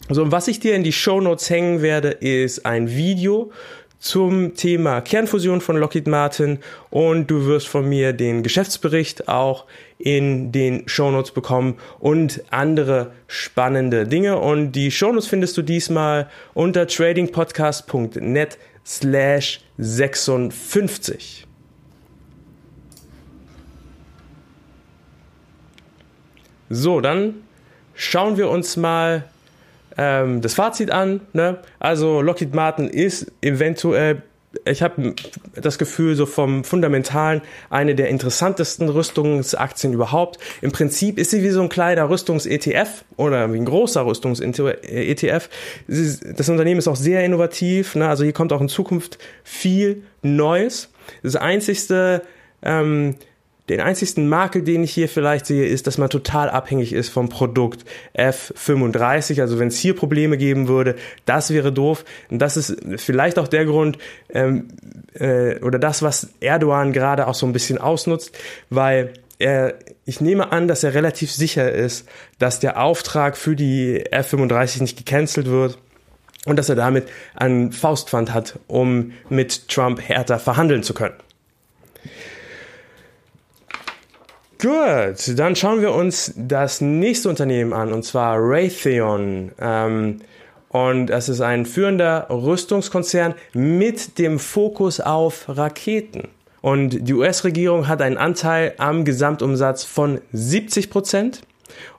Speaker 2: So, was ich dir in die Show Notes hängen werde, ist ein Video zum Thema Kernfusion von Lockheed Martin und du wirst von mir den Geschäftsbericht auch in den Shownotes bekommen und andere spannende Dinge und die Shownotes findest du diesmal unter tradingpodcast.net slash 56. So, dann schauen wir uns mal ähm, das Fazit an. Ne? Also Lockheed Martin ist eventuell, ich habe das Gefühl, so vom Fundamentalen eine der interessantesten Rüstungsaktien überhaupt. Im Prinzip ist sie wie so ein kleiner Rüstungs-ETF oder wie ein großer Rüstungs-ETF. Das Unternehmen ist auch sehr innovativ. Ne? Also hier kommt auch in Zukunft viel Neues. Das einzigste ähm, den einzigsten Makel, den ich hier vielleicht sehe, ist, dass man total abhängig ist vom Produkt F35. Also wenn es hier Probleme geben würde, das wäre doof. Und das ist vielleicht auch der Grund ähm, äh, oder das, was Erdogan gerade auch so ein bisschen ausnutzt, weil er, ich nehme an, dass er relativ sicher ist, dass der Auftrag für die F35 nicht gecancelt wird und dass er damit einen Faustpfand hat, um mit Trump härter verhandeln zu können. Gut, dann schauen wir uns das nächste Unternehmen an, und zwar Raytheon. Ähm, und das ist ein führender Rüstungskonzern mit dem Fokus auf Raketen. Und die US-Regierung hat einen Anteil am Gesamtumsatz von 70 Prozent.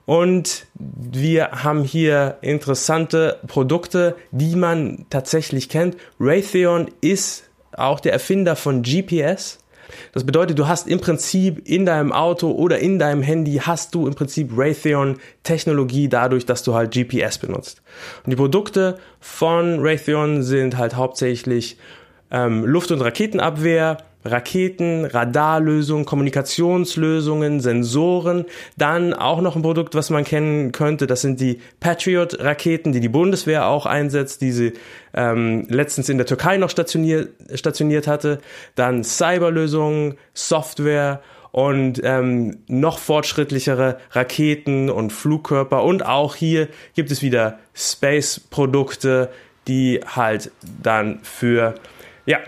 Speaker 2: Und wir haben hier interessante Produkte, die man tatsächlich kennt. Raytheon ist auch der Erfinder von GPS. Das bedeutet, du hast im Prinzip in deinem Auto oder in deinem Handy hast du im Prinzip Raytheon Technologie dadurch, dass du halt GPS benutzt. Und die Produkte von Raytheon sind halt hauptsächlich ähm, Luft- und Raketenabwehr, Raketen, Radarlösungen, Kommunikationslösungen, Sensoren. Dann auch noch ein Produkt, was man kennen könnte, das sind die Patriot-Raketen, die die Bundeswehr auch einsetzt, die sie ähm, letztens in der Türkei noch stationiert, stationiert hatte. Dann Cyberlösungen, Software und ähm, noch fortschrittlichere Raketen und Flugkörper. Und auch hier gibt es wieder Space-Produkte, die halt dann für ja,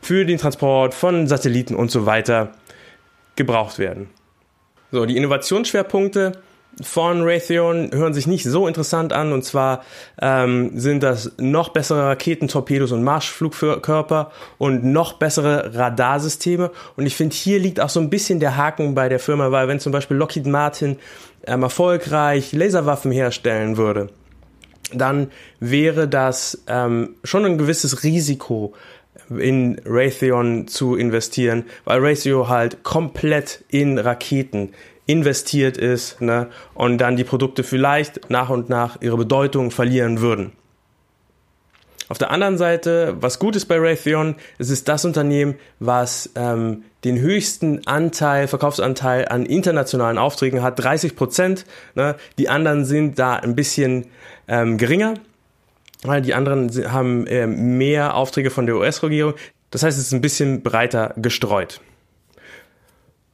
Speaker 2: für den Transport von Satelliten und so weiter gebraucht werden. So, die Innovationsschwerpunkte von Raytheon hören sich nicht so interessant an. Und zwar ähm, sind das noch bessere Raketen, Torpedos und Marschflugkörper und noch bessere Radarsysteme. Und ich finde hier liegt auch so ein bisschen der Haken bei der Firma, weil wenn zum Beispiel Lockheed Martin ähm, erfolgreich Laserwaffen herstellen würde, dann wäre das ähm, schon ein gewisses Risiko, in Raytheon zu investieren, weil Raytheon halt komplett in Raketen investiert ist ne, und dann die Produkte vielleicht nach und nach ihre Bedeutung verlieren würden. Auf der anderen Seite, was gut ist bei Raytheon, es ist das Unternehmen, was ähm, den höchsten Anteil, Verkaufsanteil an internationalen Aufträgen hat, 30 Prozent. Ne? Die anderen sind da ein bisschen ähm, geringer. Die anderen haben äh, mehr Aufträge von der US-Regierung. Das heißt, es ist ein bisschen breiter gestreut.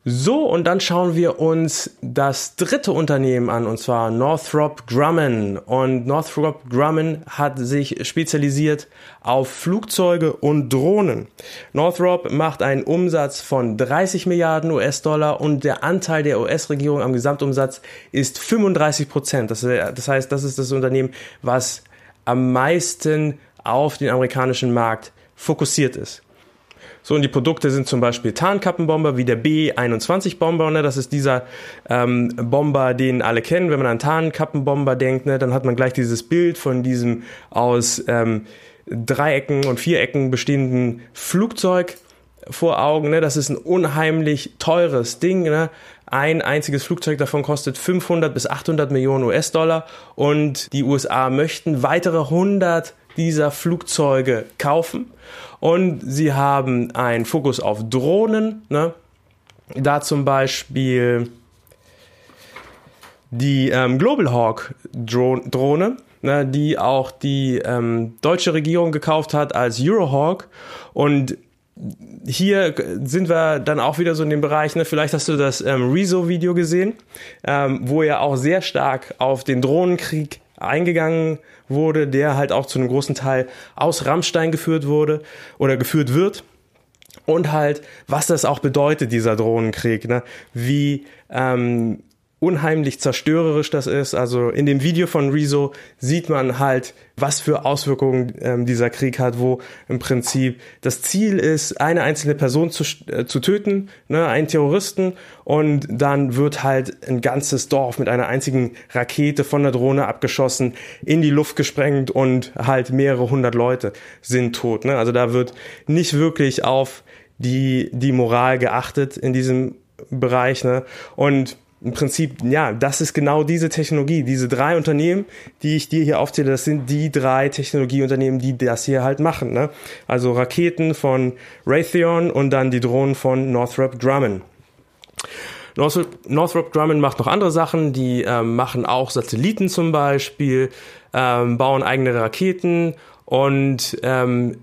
Speaker 2: So, und dann schauen wir uns das dritte Unternehmen an, und zwar Northrop Grumman. Und Northrop Grumman hat sich spezialisiert auf Flugzeuge und Drohnen. Northrop macht einen Umsatz von 30 Milliarden US-Dollar und der Anteil der US-Regierung am Gesamtumsatz ist 35 Prozent. Das, heißt, das ist das Unternehmen, was am meisten auf den amerikanischen Markt fokussiert ist. So, und die Produkte sind zum Beispiel Tarnkappenbomber wie der B-21-Bomber. Ne? Das ist dieser ähm, Bomber, den alle kennen. Wenn man an Tarnkappenbomber denkt, ne, dann hat man gleich dieses Bild von diesem aus ähm, Dreiecken und Vierecken bestehenden Flugzeug vor Augen. Ne? Das ist ein unheimlich teures Ding. Ne? Ein einziges Flugzeug davon kostet 500 bis 800 Millionen US-Dollar und die USA möchten weitere 100 dieser Flugzeuge kaufen und sie haben einen Fokus auf Drohnen. Ne? Da zum Beispiel die ähm, Global Hawk Drohne, ne, die auch die ähm, deutsche Regierung gekauft hat als Eurohawk und hier sind wir dann auch wieder so in dem Bereich, ne, vielleicht hast du das ähm, Rezo-Video gesehen, ähm, wo er auch sehr stark auf den Drohnenkrieg eingegangen wurde, der halt auch zu einem großen Teil aus Rammstein geführt wurde oder geführt wird. Und halt, was das auch bedeutet, dieser Drohnenkrieg, ne? wie ähm, unheimlich zerstörerisch das ist. Also in dem Video von Rezo sieht man halt, was für Auswirkungen ähm, dieser Krieg hat, wo im Prinzip das Ziel ist, eine einzelne Person zu, äh, zu töten, ne, einen Terroristen, und dann wird halt ein ganzes Dorf mit einer einzigen Rakete von der Drohne abgeschossen, in die Luft gesprengt und halt mehrere hundert Leute sind tot. Ne? Also da wird nicht wirklich auf die, die Moral geachtet in diesem Bereich. Ne? Und im Prinzip, ja, das ist genau diese Technologie. Diese drei Unternehmen, die ich dir hier aufzähle, das sind die drei Technologieunternehmen, die das hier halt machen. Ne? Also Raketen von Raytheon und dann die Drohnen von Northrop Grumman. Northrop, Northrop Grumman macht noch andere Sachen, die ähm, machen auch Satelliten zum Beispiel, ähm, bauen eigene Raketen und ähm,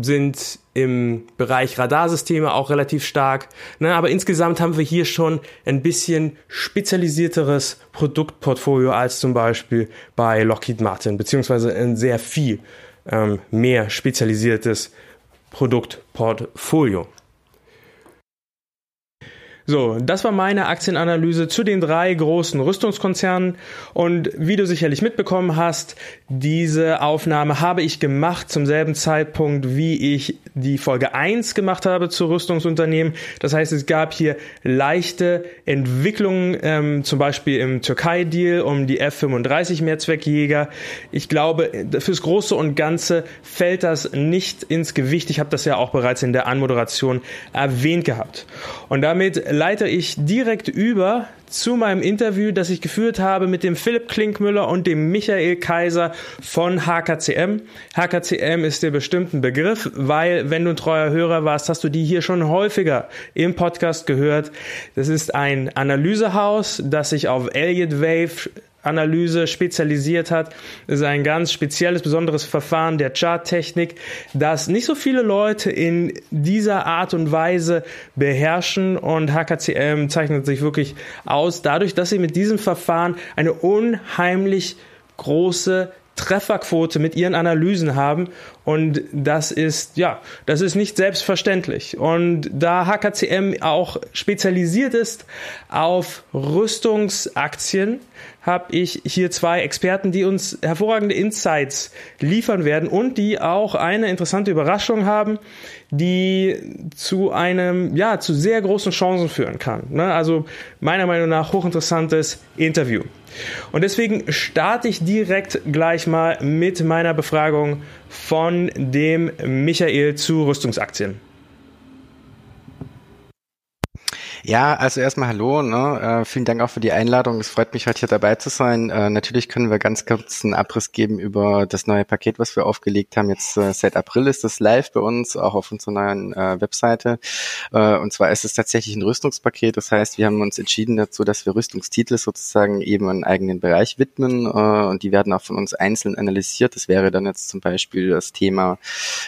Speaker 2: sind im Bereich Radarsysteme auch relativ stark. Ne, aber insgesamt haben wir hier schon ein bisschen spezialisierteres Produktportfolio als zum Beispiel bei Lockheed Martin, beziehungsweise ein sehr viel ähm, mehr spezialisiertes Produktportfolio. So, das war meine Aktienanalyse zu den drei großen Rüstungskonzernen. Und wie du sicherlich mitbekommen hast, diese Aufnahme habe ich gemacht zum selben Zeitpunkt, wie ich die Folge 1 gemacht habe zu Rüstungsunternehmen. Das heißt, es gab hier leichte Entwicklungen, ähm, zum Beispiel im Türkei-Deal um die F-35 Mehrzweckjäger. Ich glaube, fürs Große und Ganze fällt das nicht ins Gewicht. Ich habe das ja auch bereits in der Anmoderation erwähnt gehabt. Und damit leite ich direkt über zu meinem Interview, das ich geführt habe mit dem Philipp Klinkmüller und dem Michael Kaiser von HKCM. HKCM ist dir bestimmt ein Begriff, weil wenn du ein treuer Hörer warst, hast du die hier schon häufiger im Podcast gehört. Das ist ein Analysehaus, das sich auf Elliott Wave Analyse spezialisiert hat. Das ist ein ganz spezielles, besonderes Verfahren der Charttechnik, das nicht so viele Leute in dieser Art und Weise beherrschen und HKCM zeichnet sich wirklich aus dadurch, dass sie mit diesem Verfahren eine unheimlich große Trefferquote mit ihren Analysen haben und das ist ja, das ist nicht selbstverständlich und da HKCM auch spezialisiert ist auf Rüstungsaktien, habe ich hier zwei Experten, die uns hervorragende Insights liefern werden und die auch eine interessante Überraschung haben, die zu einem, ja, zu sehr großen Chancen führen kann. Ne? Also meiner Meinung nach hochinteressantes Interview. Und deswegen starte ich direkt gleich mal mit meiner Befragung von dem Michael zu Rüstungsaktien.
Speaker 3: Ja, also erstmal hallo. Ne? Äh, vielen Dank auch für die Einladung. Es freut mich, heute hier dabei zu sein. Äh, natürlich können wir ganz kurz einen Abriss geben über das neue Paket, was wir aufgelegt haben. Jetzt äh, seit April ist das live bei uns, auch auf unserer neuen äh, Webseite. Äh, und zwar ist es tatsächlich ein Rüstungspaket. Das heißt, wir haben uns entschieden dazu, dass wir Rüstungstitel sozusagen eben einen eigenen Bereich widmen. Äh, und die werden auch von uns einzeln analysiert. Das wäre dann jetzt zum Beispiel das Thema,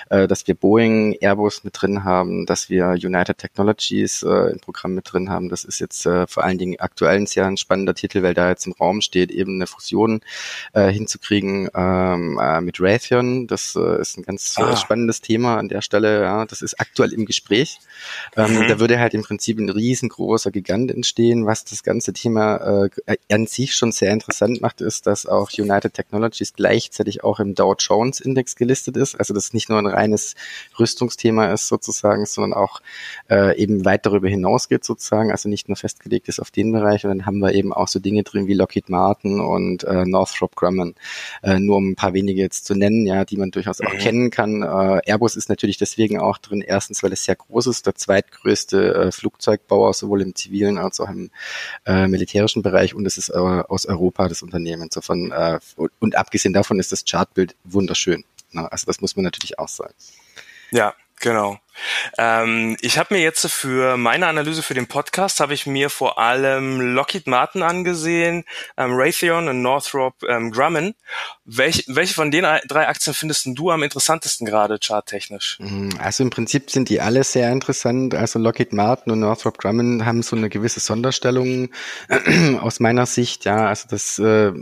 Speaker 3: dass wir Boeing, Airbus mit drin haben, dass wir United Technologies äh, im Programm mit mit drin haben. Das ist jetzt äh, vor allen Dingen aktuell ein sehr spannender Titel, weil da jetzt im Raum steht, eben eine Fusion äh, hinzukriegen ähm, äh, mit Raytheon. Das äh, ist ein ganz äh, ah. spannendes Thema an der Stelle. Ja, das ist aktuell im Gespräch. Ähm, mhm. Da würde halt im Prinzip ein riesengroßer Gigant entstehen. Was das ganze Thema äh, an sich schon sehr interessant macht, ist, dass auch United Technologies gleichzeitig auch im Dow Jones Index gelistet ist. Also das nicht nur ein reines Rüstungsthema ist sozusagen, sondern auch äh, eben weit darüber hinausgeht sozusagen, also nicht nur festgelegt ist auf den Bereich. Und dann haben wir eben auch so Dinge drin wie Lockheed Martin und äh, Northrop Grumman, äh, nur um ein paar wenige jetzt zu nennen, ja, die man durchaus auch mhm. kennen kann. Äh, Airbus ist natürlich deswegen auch drin. Erstens, weil es sehr groß ist, der zweitgrößte äh, Flugzeugbauer, sowohl im zivilen als auch im äh, militärischen Bereich. Und es ist äh, aus Europa das Unternehmen. Insofern, äh, und abgesehen davon ist das Chartbild wunderschön. Ne? Also das muss man natürlich auch sagen.
Speaker 2: Ja, genau. Ähm, ich habe mir jetzt für meine Analyse für den Podcast habe ich mir vor allem Lockheed Martin angesehen, ähm, Raytheon und Northrop ähm, Grumman. Welch, welche von den drei Aktien findest du am interessantesten gerade charttechnisch?
Speaker 3: Mhm, also im Prinzip sind die alle sehr interessant. Also Lockheed Martin und Northrop Grumman haben so eine gewisse Sonderstellung *clears throat* aus meiner Sicht. Ja, also das, äh,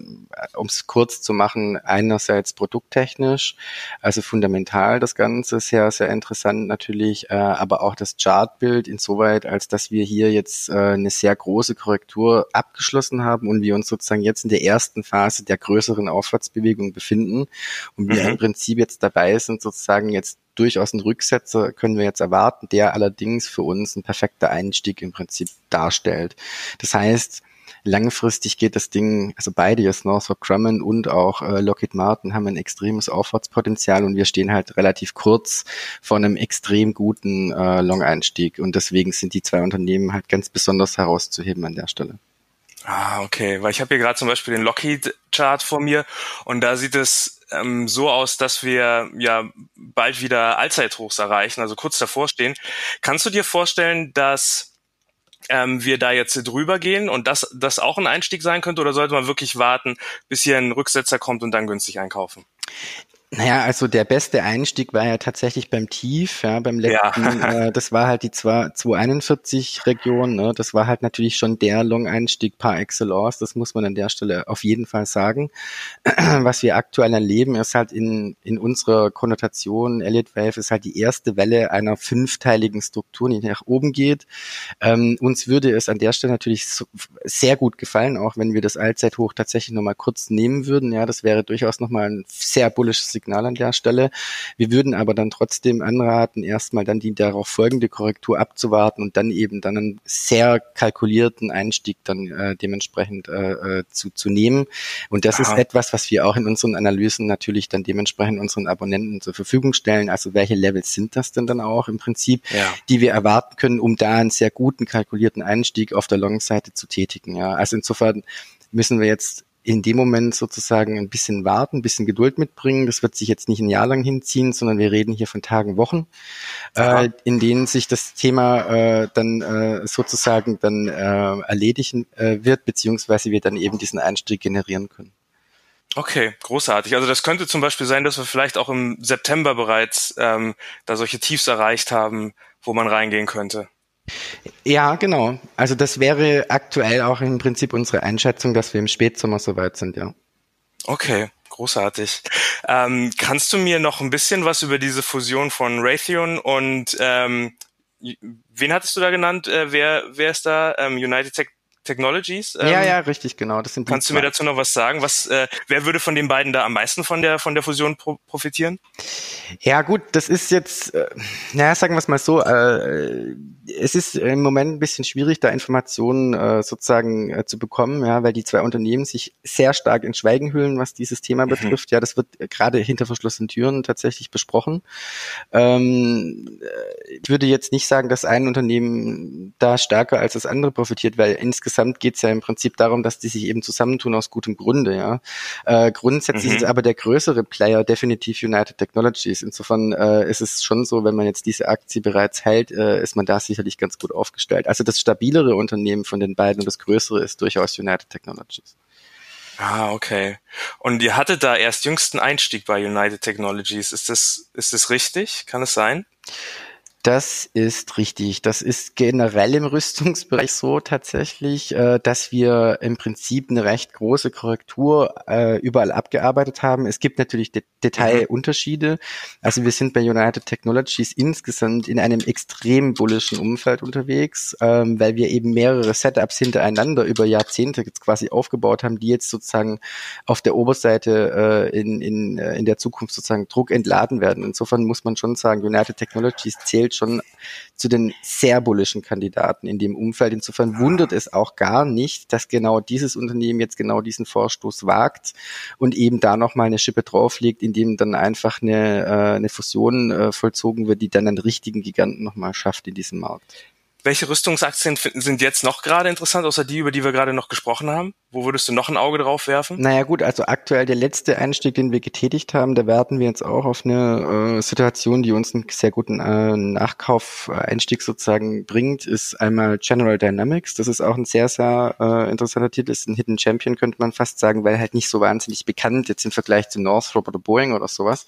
Speaker 3: um es kurz zu machen, einerseits produkttechnisch, also fundamental das Ganze sehr sehr interessant natürlich natürlich, äh, aber auch das Chartbild insoweit, als dass wir hier jetzt äh, eine sehr große Korrektur abgeschlossen haben und wir uns sozusagen jetzt in der ersten Phase der größeren Aufwärtsbewegung befinden und wir mhm. im Prinzip jetzt dabei sind, sozusagen jetzt durchaus einen Rücksetzer können wir jetzt erwarten, der allerdings für uns ein perfekter Einstieg im Prinzip darstellt. Das heißt, langfristig geht das Ding, also beide jetzt Northrop Grumman und auch äh, Lockheed Martin haben ein extremes Aufwärtspotenzial und wir stehen halt relativ kurz vor einem extrem guten äh, Long-Einstieg und deswegen sind die zwei Unternehmen halt ganz besonders herauszuheben an der Stelle.
Speaker 2: Ah, okay, weil ich habe hier gerade zum Beispiel den Lockheed-Chart vor mir und da sieht es ähm, so aus, dass wir ja bald wieder Allzeithochs erreichen, also kurz davor stehen. Kannst du dir vorstellen, dass ähm, wir da jetzt drüber gehen und das, das auch ein Einstieg sein könnte oder sollte man wirklich warten, bis hier ein Rücksetzer kommt und dann günstig einkaufen?
Speaker 3: Naja, also der beste Einstieg war ja tatsächlich beim Tief, ja, beim letzten, ja. äh, das war halt die 241 Region, ne? das war halt natürlich schon der Long-Einstieg par excellence, das muss man an der Stelle auf jeden Fall sagen. *clears throat* Was wir aktuell erleben, ist halt in, in unserer Konnotation, Elliott Wave ist halt die erste Welle einer fünfteiligen Struktur, die nach oben geht. Ähm, uns würde es an der Stelle natürlich so, sehr gut gefallen, auch wenn wir das Allzeithoch tatsächlich nochmal kurz nehmen würden, ja, das wäre durchaus nochmal ein sehr bullisches Signal an der Stelle. Wir würden aber dann trotzdem anraten, erstmal dann die darauf folgende Korrektur abzuwarten und dann eben dann einen sehr kalkulierten Einstieg dann äh, dementsprechend äh, äh zu, zu nehmen. Und das Aha. ist etwas, was wir auch in unseren Analysen natürlich dann dementsprechend unseren Abonnenten zur Verfügung stellen. Also welche Levels sind das denn dann auch im Prinzip, ja. die wir erwarten können, um da einen sehr guten kalkulierten Einstieg auf der Long-Seite zu tätigen. Ja, also insofern müssen wir jetzt in dem Moment sozusagen ein bisschen warten, ein bisschen Geduld mitbringen. Das wird sich jetzt nicht ein Jahr lang hinziehen, sondern wir reden hier von Tagen, Wochen, äh, in denen sich das Thema äh, dann äh, sozusagen dann äh, erledigen äh, wird, beziehungsweise wir dann eben diesen Einstieg generieren können.
Speaker 2: Okay, großartig. Also das könnte zum Beispiel sein, dass wir vielleicht auch im September bereits ähm, da solche Tiefs erreicht haben, wo man reingehen könnte.
Speaker 3: Ja, genau. Also das wäre aktuell auch im Prinzip unsere Einschätzung, dass wir im Spätsommer soweit sind, ja.
Speaker 2: Okay, großartig. Ähm, kannst du mir noch ein bisschen was über diese Fusion von Raytheon und ähm, wen hattest du da genannt? Äh, wer, wer ist da? Ähm, United Tech Technologies.
Speaker 3: Ähm, ja, ja, richtig, genau.
Speaker 2: Das sind kannst du mir dazu noch was sagen? Was, äh, wer würde von den beiden da am meisten von der von der Fusion pro profitieren?
Speaker 3: Ja, gut, das ist jetzt, äh, naja, sagen wir es mal so, äh, es ist im Moment ein bisschen schwierig, da Informationen äh, sozusagen äh, zu bekommen, ja, weil die zwei Unternehmen sich sehr stark in Schweigen hüllen, was dieses Thema mhm. betrifft. Ja, das wird gerade hinter verschlossenen Türen tatsächlich besprochen. Ähm, äh, ich würde jetzt nicht sagen, dass ein Unternehmen da stärker als das andere profitiert, weil insgesamt geht es ja im Prinzip darum, dass die sich eben zusammentun aus gutem Grunde, ja. Äh, grundsätzlich mhm. ist aber der größere Player definitiv United Technologies. Insofern äh, ist es schon so, wenn man jetzt diese Aktie bereits hält, äh, ist man da sicherlich ganz gut aufgestellt. Also das stabilere Unternehmen von den beiden und das größere ist durchaus United Technologies.
Speaker 2: Ah, okay. Und ihr hattet da erst jüngsten Einstieg bei United Technologies. Ist das, ist das richtig? Kann es sein?
Speaker 3: Das ist richtig. Das ist generell im Rüstungsbereich so tatsächlich, äh, dass wir im Prinzip eine recht große Korrektur äh, überall abgearbeitet haben. Es gibt natürlich De Detailunterschiede. Also wir sind bei United Technologies insgesamt in einem extrem bullischen Umfeld unterwegs, ähm, weil wir eben mehrere Setups hintereinander über Jahrzehnte jetzt quasi aufgebaut haben, die jetzt sozusagen auf der Oberseite äh, in, in, in der Zukunft sozusagen Druck entladen werden. Insofern muss man schon sagen, United Technologies zählt zählt schon zu den sehr bullischen Kandidaten in dem Umfeld. Insofern wundert es auch gar nicht, dass genau dieses Unternehmen jetzt genau diesen Vorstoß wagt und eben da nochmal eine Schippe drauflegt, indem dann einfach eine, äh, eine Fusion äh, vollzogen wird, die dann einen richtigen Giganten nochmal schafft in diesem Markt.
Speaker 2: Welche Rüstungsaktien sind jetzt noch gerade interessant, außer die, über die wir gerade noch gesprochen haben? Wo würdest du noch ein Auge drauf werfen?
Speaker 3: Naja gut, also aktuell der letzte Einstieg, den wir getätigt haben, da warten wir jetzt auch auf eine äh, Situation, die uns einen sehr guten äh, Nachkauf-Einstieg sozusagen bringt, ist einmal General Dynamics. Das ist auch ein sehr, sehr äh, interessanter Titel, ist ein Hidden Champion, könnte man fast sagen, weil halt nicht so wahnsinnig bekannt jetzt im Vergleich zu Northrop oder Boeing oder sowas.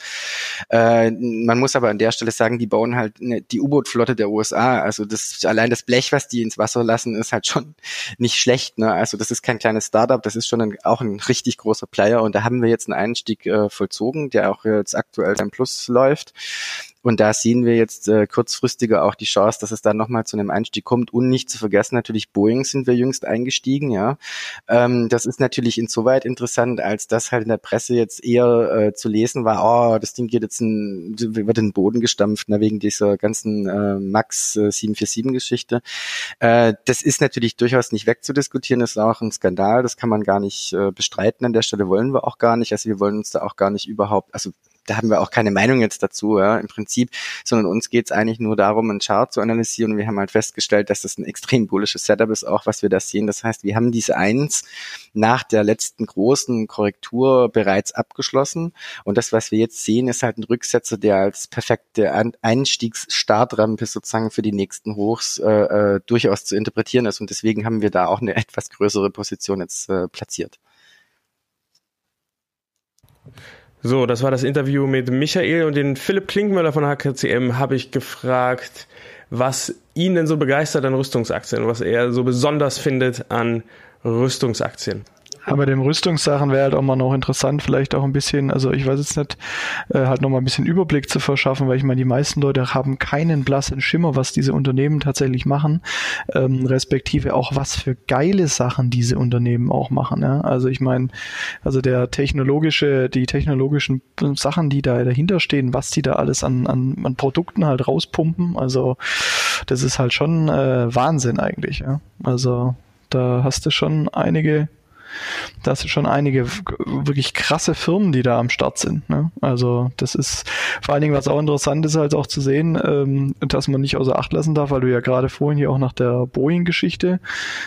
Speaker 3: Äh, man muss aber an der Stelle sagen, die bauen halt eine, die U-Boot-Flotte der USA. Also das allein das Blech, was die ins Wasser lassen, ist halt schon *laughs* nicht schlecht. Ne? Also das ist kein kleines Startup, das ist schon ein, auch ein richtig großer Player und da haben wir jetzt einen Einstieg äh, vollzogen, der auch jetzt aktuell beim Plus läuft. Und da sehen wir jetzt äh, kurzfristiger auch die Chance, dass es da nochmal zu einem Einstieg kommt. Und nicht zu vergessen, natürlich Boeing sind wir jüngst eingestiegen, ja. Ähm, das ist natürlich insoweit interessant, als dass halt in der Presse jetzt eher äh, zu lesen war, oh, das Ding geht jetzt in, wird in den Boden gestampft, na, wegen dieser ganzen äh, Max äh, 747-Geschichte. Äh, das ist natürlich durchaus nicht wegzudiskutieren, das ist auch ein Skandal, das kann man gar nicht äh, bestreiten. An der Stelle wollen wir auch gar nicht. Also wir wollen uns da auch gar nicht überhaupt, also da haben wir auch keine Meinung jetzt dazu, ja, im Prinzip, sondern uns geht es eigentlich nur darum, einen Chart zu analysieren. Wir haben halt festgestellt, dass das ein extrem bullisches Setup ist, auch was wir da sehen. Das heißt, wir haben diese Eins nach der letzten großen Korrektur bereits abgeschlossen. Und das, was wir jetzt sehen, ist halt ein Rücksetzer, der als perfekte Einstiegsstartrampe sozusagen für die nächsten Hochs äh, äh, durchaus zu interpretieren ist. Und deswegen haben wir da auch eine *laughs* etwas größere Position jetzt äh, platziert.
Speaker 2: So, das war das Interview mit Michael und den Philipp Klinkmüller von HKCM habe ich gefragt, was ihn denn so begeistert an Rüstungsaktien, was er so besonders findet an Rüstungsaktien.
Speaker 1: Aber dem Rüstungssachen wäre halt auch mal noch interessant, vielleicht auch ein bisschen, also ich weiß jetzt nicht, äh, halt noch mal ein bisschen Überblick zu verschaffen, weil ich meine, die meisten Leute haben keinen blassen Schimmer, was diese Unternehmen tatsächlich machen, ähm, respektive auch was für geile Sachen diese Unternehmen auch machen. Ja? Also ich meine, also der technologische, die technologischen Sachen, die da dahinter stehen, was die da alles an, an, an Produkten halt rauspumpen, also das ist halt schon äh, Wahnsinn eigentlich. Ja? Also da hast du schon einige da sind schon einige wirklich krasse Firmen, die da am Start sind. Ne? Also das ist vor allen Dingen, was auch interessant ist, halt auch zu sehen, ähm, dass man nicht außer Acht lassen darf, weil du ja gerade vorhin hier auch nach der Boeing-Geschichte,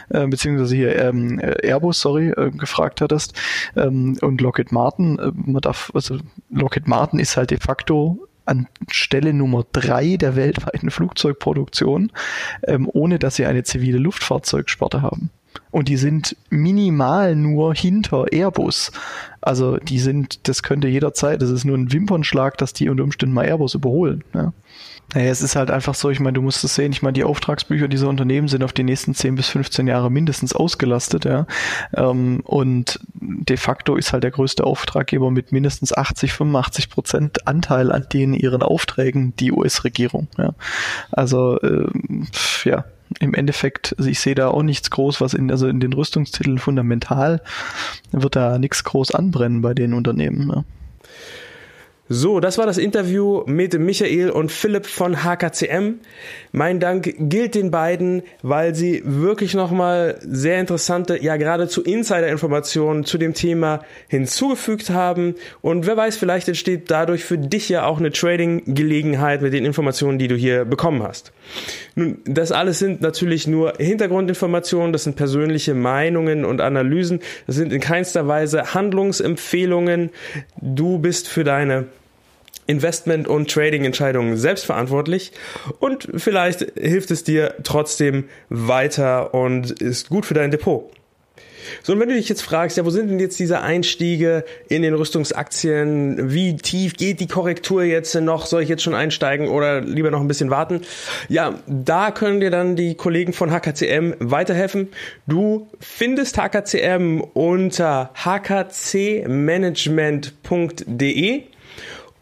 Speaker 1: äh, beziehungsweise hier ähm, Airbus, sorry, äh, gefragt hattest, ähm, und Lockheed Martin, äh, man darf, also Lockheed Martin ist halt de facto an Stelle Nummer drei der weltweiten Flugzeugproduktion, ähm, ohne dass sie eine zivile Luftfahrzeugsparte haben. Und die sind minimal nur hinter Airbus. Also die sind, das könnte jederzeit, das ist nur ein Wimpernschlag, dass die unter Umständen mal Airbus überholen. Ja. Naja, es ist halt einfach so, ich meine, du musst es sehen, ich meine, die Auftragsbücher dieser Unternehmen sind auf die nächsten 10 bis 15 Jahre mindestens ausgelastet, ja. Ähm, und de facto ist halt der größte Auftraggeber mit mindestens 80, 85 Prozent Anteil an denen ihren Aufträgen die US-Regierung, ja. Also, ähm, ja, im Endeffekt, also ich sehe da auch nichts groß, was in, also in den Rüstungstiteln fundamental wird da nichts groß anbrennen bei den Unternehmen. Ja.
Speaker 2: So, das war das Interview mit Michael und Philipp von HKCM. Mein Dank gilt den beiden, weil sie wirklich nochmal sehr interessante, ja geradezu Insider-Informationen zu dem Thema hinzugefügt haben. Und wer weiß, vielleicht entsteht dadurch für dich ja auch eine Trading-Gelegenheit mit den Informationen, die du hier bekommen hast. Nun, das alles sind natürlich nur Hintergrundinformationen, das sind persönliche Meinungen und Analysen, das sind in keinster Weise Handlungsempfehlungen. Du bist für deine Investment- und Trading-Entscheidungen selbstverantwortlich und vielleicht hilft es dir trotzdem weiter und ist gut für dein Depot. So, und wenn du dich jetzt fragst, ja, wo sind denn jetzt diese Einstiege in den Rüstungsaktien? Wie tief geht die Korrektur jetzt noch? Soll ich jetzt schon einsteigen oder lieber noch ein bisschen warten? Ja, da können dir dann die Kollegen von HKCM weiterhelfen. Du findest HKCM unter hkcmanagement.de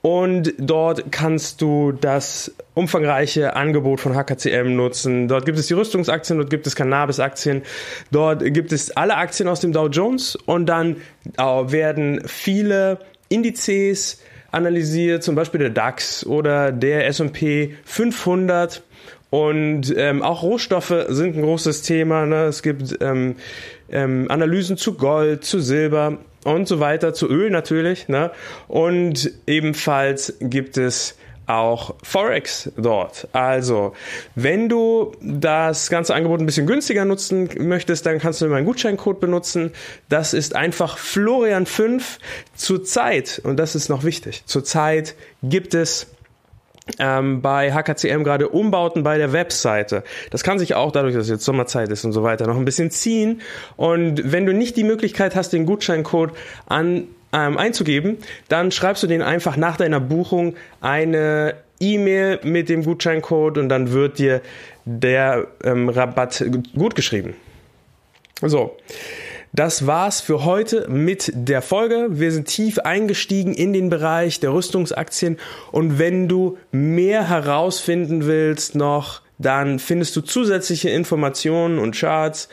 Speaker 2: und dort kannst du das umfangreiche Angebot von HKCM nutzen. Dort gibt es die Rüstungsaktien, dort gibt es Cannabis-Aktien, dort gibt es alle Aktien aus dem Dow Jones und dann werden viele Indizes analysiert, zum Beispiel der DAX oder der S&P 500 und ähm, auch Rohstoffe sind ein großes Thema. Ne? Es gibt ähm, ähm, Analysen zu Gold, zu Silber und so weiter, zu Öl natürlich. Ne? Und ebenfalls gibt es auch Forex dort. Also, wenn du das ganze Angebot ein bisschen günstiger nutzen möchtest, dann kannst du meinen Gutscheincode benutzen. Das ist einfach Florian5 zurzeit, und das ist noch wichtig, zurzeit gibt es ähm, bei HKCM gerade Umbauten bei der Webseite. Das kann sich auch dadurch, dass jetzt Sommerzeit ist und so weiter, noch ein bisschen ziehen. Und wenn du nicht die Möglichkeit hast, den Gutscheincode an ähm, einzugeben, dann schreibst du den einfach nach deiner Buchung eine E-Mail mit dem Gutscheincode und dann wird dir der ähm, Rabatt gut geschrieben. So. Das war's für heute mit der Folge. Wir sind tief eingestiegen in den Bereich der Rüstungsaktien und wenn du mehr herausfinden willst noch, dann findest du zusätzliche Informationen und Charts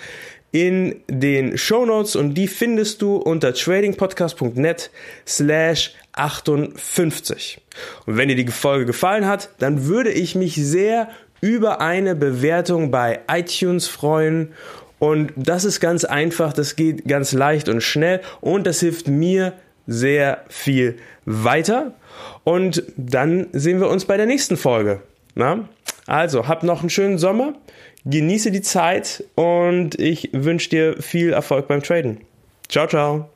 Speaker 2: in den Show Notes und die findest du unter tradingpodcast.net slash 58. Und wenn dir die Folge gefallen hat, dann würde ich mich sehr über eine Bewertung bei iTunes freuen und das ist ganz einfach, das geht ganz leicht und schnell und das hilft mir sehr viel weiter. Und dann sehen wir uns bei der nächsten Folge. Na? Also, hab noch einen schönen Sommer, genieße die Zeit und ich wünsche dir viel Erfolg beim Traden. Ciao, ciao.